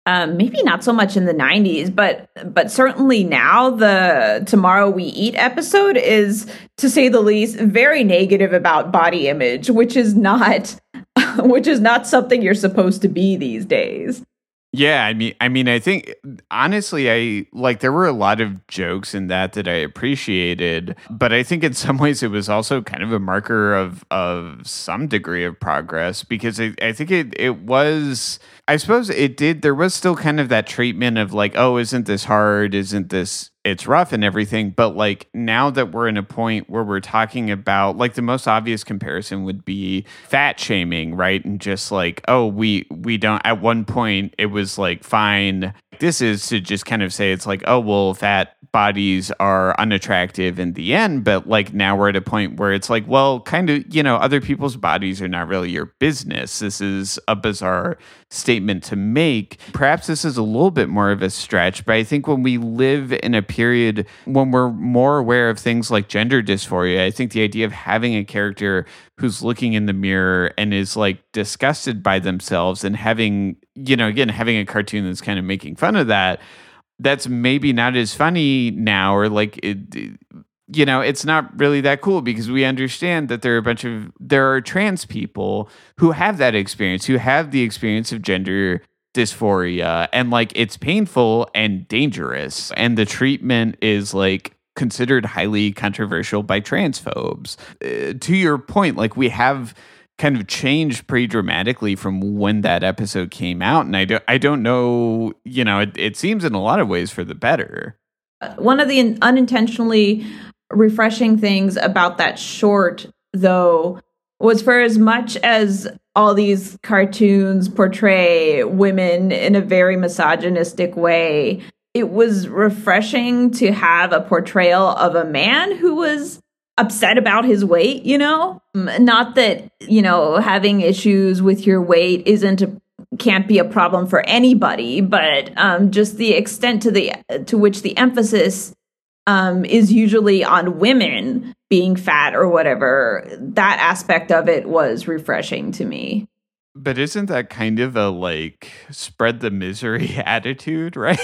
um, maybe not so much in the 90s but but certainly now the Tomorrow We Diet episode is to say the least very negative about body image which is not which is not something you're supposed to be these days yeah, I mean, I mean, I think honestly, I like there were a lot of jokes in that that I appreciated, but I think in some ways it was also kind of a marker of of some degree of progress because I, I think it it was. I suppose it did. There was still kind of that treatment of like, oh, isn't this hard? Isn't this it's rough and everything but like now that we're in a point where we're talking about like the most obvious comparison would be fat shaming right and just like oh we we don't at one point it was like fine this is to just kind of say it's like oh well fat bodies are unattractive in the end but like now we're at a point where it's like well kind of you know other people's bodies are not really your business. This is a bizarre statement to make. Perhaps this is a little bit more of a stretch but i think when we live in a period when we're more aware of things like gender dysphoria i think the idea of having a character who's looking in the mirror and is like disgusted by themselves and having you know again having a cartoon that's kind of making fun of that that's maybe not as funny now or like it, you know it's not really that cool because we understand that there are a bunch of there are trans people who have that experience who have the experience of gender dysphoria and like it's painful and dangerous. And the treatment is like considered highly controversial by transphobes. Uh, to your point like we have kind of changed pretty dramatically from when that episode came out and i don't i don't know you know it, it seems in a lot of ways for the better. Uh, one of the unintentionally refreshing things about that short though was for as much as all these cartoons portray women in a very misogynistic way it was refreshing to have a portrayal of a man who was upset about his weight, you know? Not that, you know, having issues with your weight isn't a can't be a problem for anybody, but um, just the extent to the to which the emphasis um, is usually on women being fat or whatever. That aspect of it was refreshing to me. But isn't that kind of a like spread the misery attitude, right?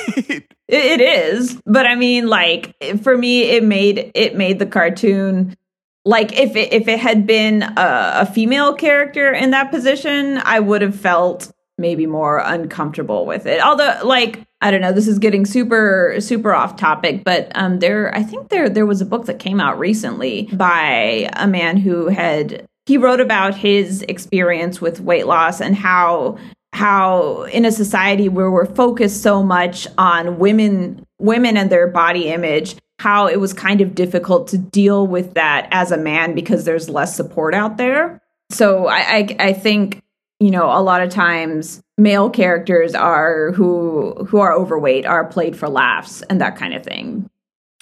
it is. But I mean like for me it made it made the cartoon like if it, if it had been a, a female character in that position, I would have felt maybe more uncomfortable with it. Although like I don't know, this is getting super super off topic, but um there I think there there was a book that came out recently by a man who had he wrote about his experience with weight loss and how how in a society where we're focused so much on women women and their body image how it was kind of difficult to deal with that as a man because there's less support out there. So i i, I think you know a lot of times male characters are who who are overweight are played for laughs and that kind of thing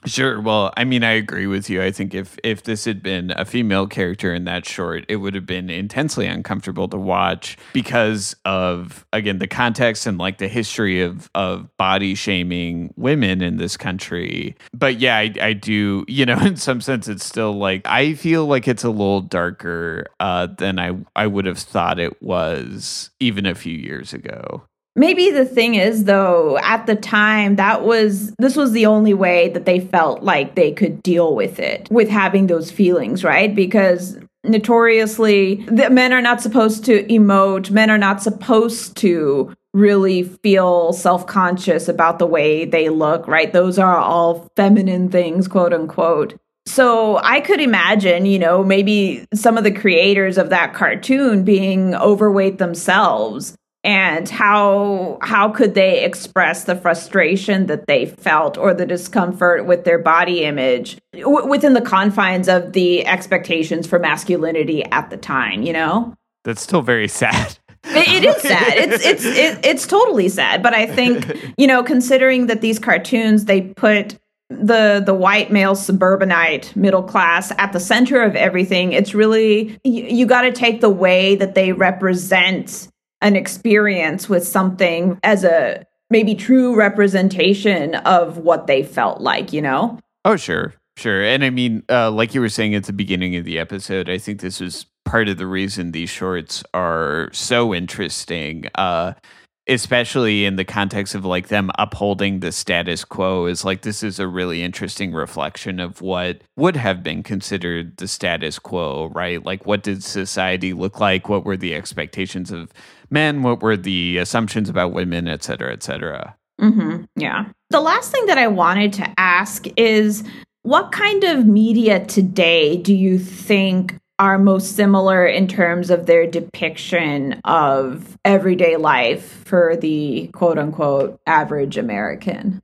Sure. Well, I mean, I agree with you. I think if if this had been a female character in that short, it would have been intensely uncomfortable to watch because of again the context and like the history of of body shaming women in this country. But yeah, I, I do. You know, in some sense, it's still like I feel like it's a little darker uh, than I I would have thought it was even a few years ago. Maybe the thing is though, at the time that was this was the only way that they felt like they could deal with it, with having those feelings, right? Because notoriously the men are not supposed to emote, men are not supposed to really feel self-conscious about the way they look, right? Those are all feminine things, quote unquote. So I could imagine, you know, maybe some of the creators of that cartoon being overweight themselves and how how could they express the frustration that they felt or the discomfort with their body image w- within the confines of the expectations for masculinity at the time you know? That's still very sad. It, it is sad. It's it's it, it's totally sad. But i think you know considering that these cartoons they put the the white male suburbanite middle class at the center of everything it's really you, you got to take the way that they represent an experience with something as a maybe true representation of what they felt like, you know? Oh, sure. Sure. And I mean, uh, like you were saying at the beginning of the episode, I think this was part of the reason these shorts are so interesting. Uh, especially in the context of like them upholding the status quo is like this is a really interesting reflection of what would have been considered the status quo right like what did society look like what were the expectations of men what were the assumptions about women et cetera et cetera mm-hmm. yeah the last thing that i wanted to ask is what kind of media today do you think are most similar in terms of their depiction of everyday life for the quote unquote average American?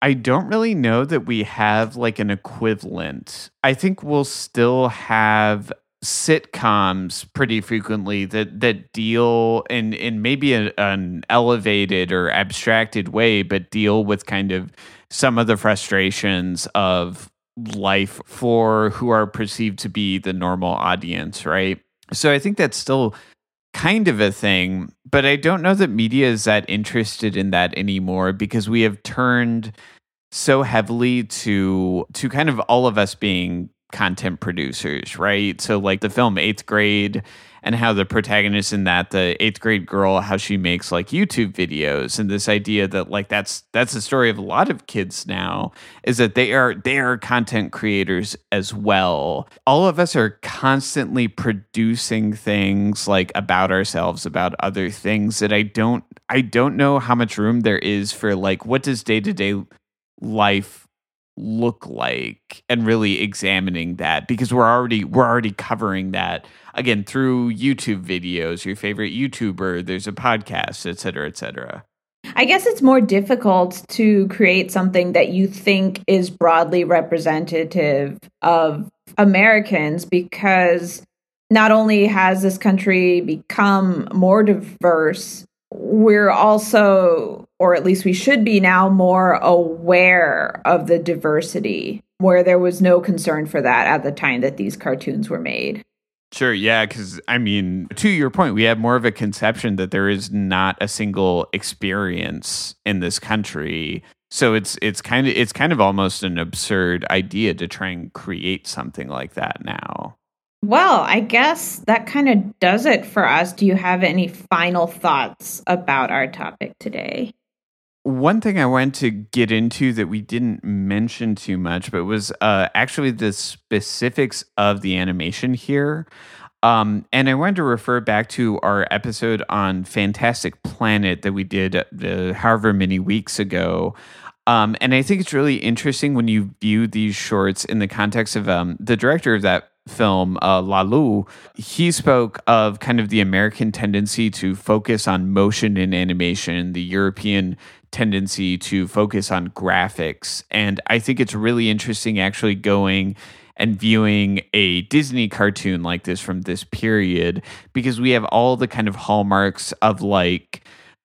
I don't really know that we have like an equivalent. I think we'll still have sitcoms pretty frequently that that deal in in maybe a, an elevated or abstracted way but deal with kind of some of the frustrations of life for who are perceived to be the normal audience, right? So I think that's still kind of a thing, but I don't know that media is that interested in that anymore because we have turned so heavily to to kind of all of us being content producers, right? So like the film 8th grade and how the protagonist in that the eighth grade girl how she makes like youtube videos and this idea that like that's that's the story of a lot of kids now is that they are they are content creators as well all of us are constantly producing things like about ourselves about other things that i don't i don't know how much room there is for like what does day-to-day life look like and really examining that because we're already we're already covering that again through YouTube videos, your favorite YouTuber, there's a podcast, et cetera, et cetera. I guess it's more difficult to create something that you think is broadly representative of Americans because not only has this country become more diverse, we're also, or at least we should be now, more aware of the diversity where there was no concern for that at the time that these cartoons were made. Sure, yeah, because I mean, to your point, we have more of a conception that there is not a single experience in this country. So it's it's kind of it's kind of almost an absurd idea to try and create something like that now. Well, I guess that kind of does it for us. Do you have any final thoughts about our topic today? One thing I wanted to get into that we didn't mention too much, but was uh, actually the specifics of the animation here. Um, and I wanted to refer back to our episode on Fantastic Planet that we did uh, however many weeks ago. Um, and I think it's really interesting when you view these shorts in the context of um, the director of that film, uh, Laloux, he spoke of kind of the American tendency to focus on motion and animation, the European tendency to focus on graphics. And I think it's really interesting actually going and viewing a Disney cartoon like this from this period because we have all the kind of hallmarks of like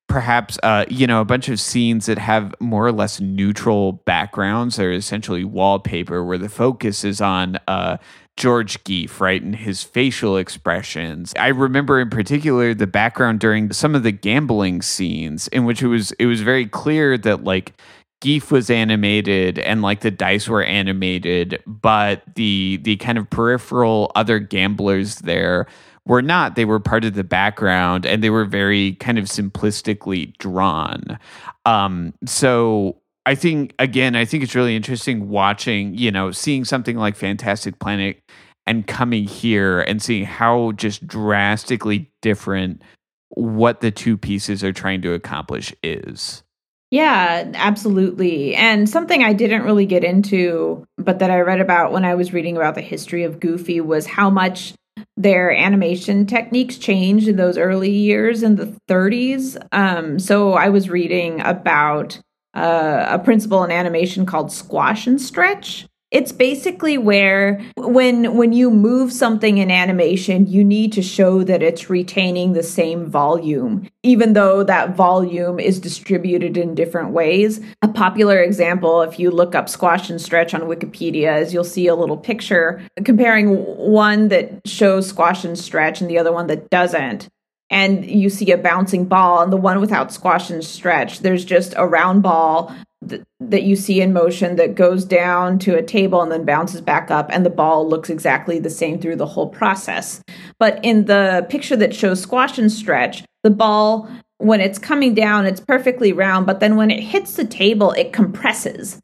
perhaps uh, you know a bunch of scenes that have more or less neutral backgrounds are essentially wallpaper where the focus is on uh, George Geef, right, and his facial expressions. I remember in particular the background during some of the gambling scenes in which it was it was very clear that like Geef was animated and like the dice were animated, but the the kind of peripheral other gamblers there were not. They were part of the background and they were very kind of simplistically drawn. Um, so I think again, I think it's really interesting watching, you know, seeing something like Fantastic Planet and coming here and seeing how just drastically different what the two pieces are trying to accomplish is. Yeah, absolutely. And something I didn't really get into, but that I read about when I was reading about the history of Goofy was how much their animation techniques changed in those early years in the 30s. Um, so I was reading about uh, a principle in animation called squash and stretch. It's basically where when when you move something in animation, you need to show that it's retaining the same volume, even though that volume is distributed in different ways. A popular example, if you look up squash and stretch on Wikipedia, is you'll see a little picture comparing one that shows squash and stretch and the other one that doesn't and you see a bouncing ball and the one without squash and stretch there's just a round ball th- that you see in motion that goes down to a table and then bounces back up and the ball looks exactly the same through the whole process. But in the picture that shows squash and stretch the ball when it's coming down it's perfectly round but then when it hits the table it compresses.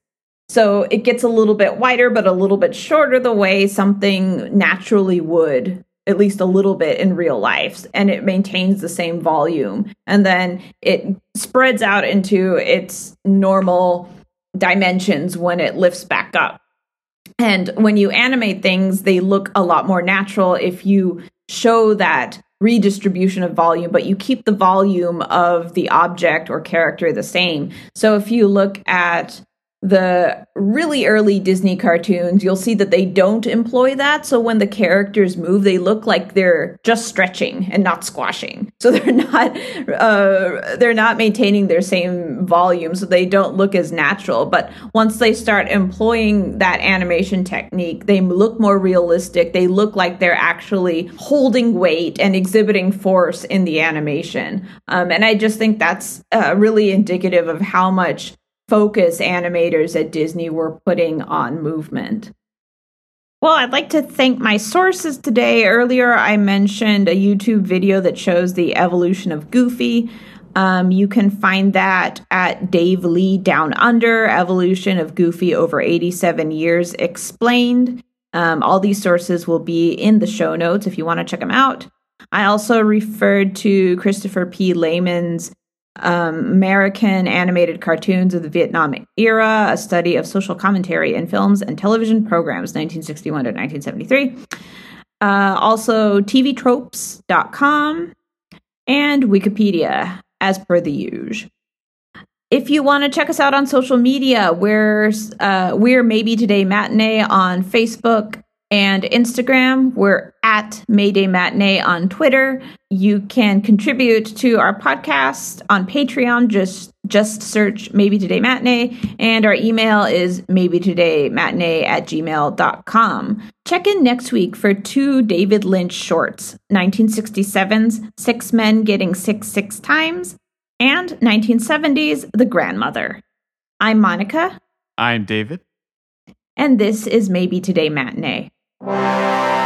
So it gets a little bit wider but a little bit shorter the way something naturally would at least a little bit in real life and it maintains the same volume. And then it spreads out into its normal dimensions when it lifts back up. And when you animate things they look a lot more natural if you show that redistribution of volume but you keep the volume of the object or character the same. So if you look at the really early Disney cartoons, you'll see that they don't employ that. So when the characters move, they look like they're just stretching and not squashing. So they're not uh, they're not maintaining their same volume, so they don't look as natural. But once they start employing that animation technique, they look more realistic. They look like they're actually holding weight and exhibiting force in the animation. Um, and I just think that's uh, really indicative of how much focus animators at Disney were putting on movement. Well, I'd like to thank my sources today. Earlier, I mentioned a YouTube video that shows the evolution of Goofy. Um, you can find that at Dave Lee Down Under Evolution of Goofy Over 87 Years Explained. Um, all these sources will be in the show notes if you want to check them out. I also referred to Christopher P. Lehman's um, American animated cartoons of the Vietnam era, a study of social commentary in films and television programs, 1961 to 1973. Uh, also, tvtropes.com and Wikipedia, as per the usual. If you want to check us out on social media, we're uh, we're maybe today matinee on Facebook and Instagram. We're at Mayday Matinee on Twitter. You can contribute to our podcast on Patreon. Just just search Maybe Today Matinee. And our email is maybe today matinee at gmail.com. Check in next week for two David Lynch shorts 1967's Six Men Getting Sick Six Times and 1970's The Grandmother. I'm Monica. I'm David. And this is Maybe Today Matinee. Música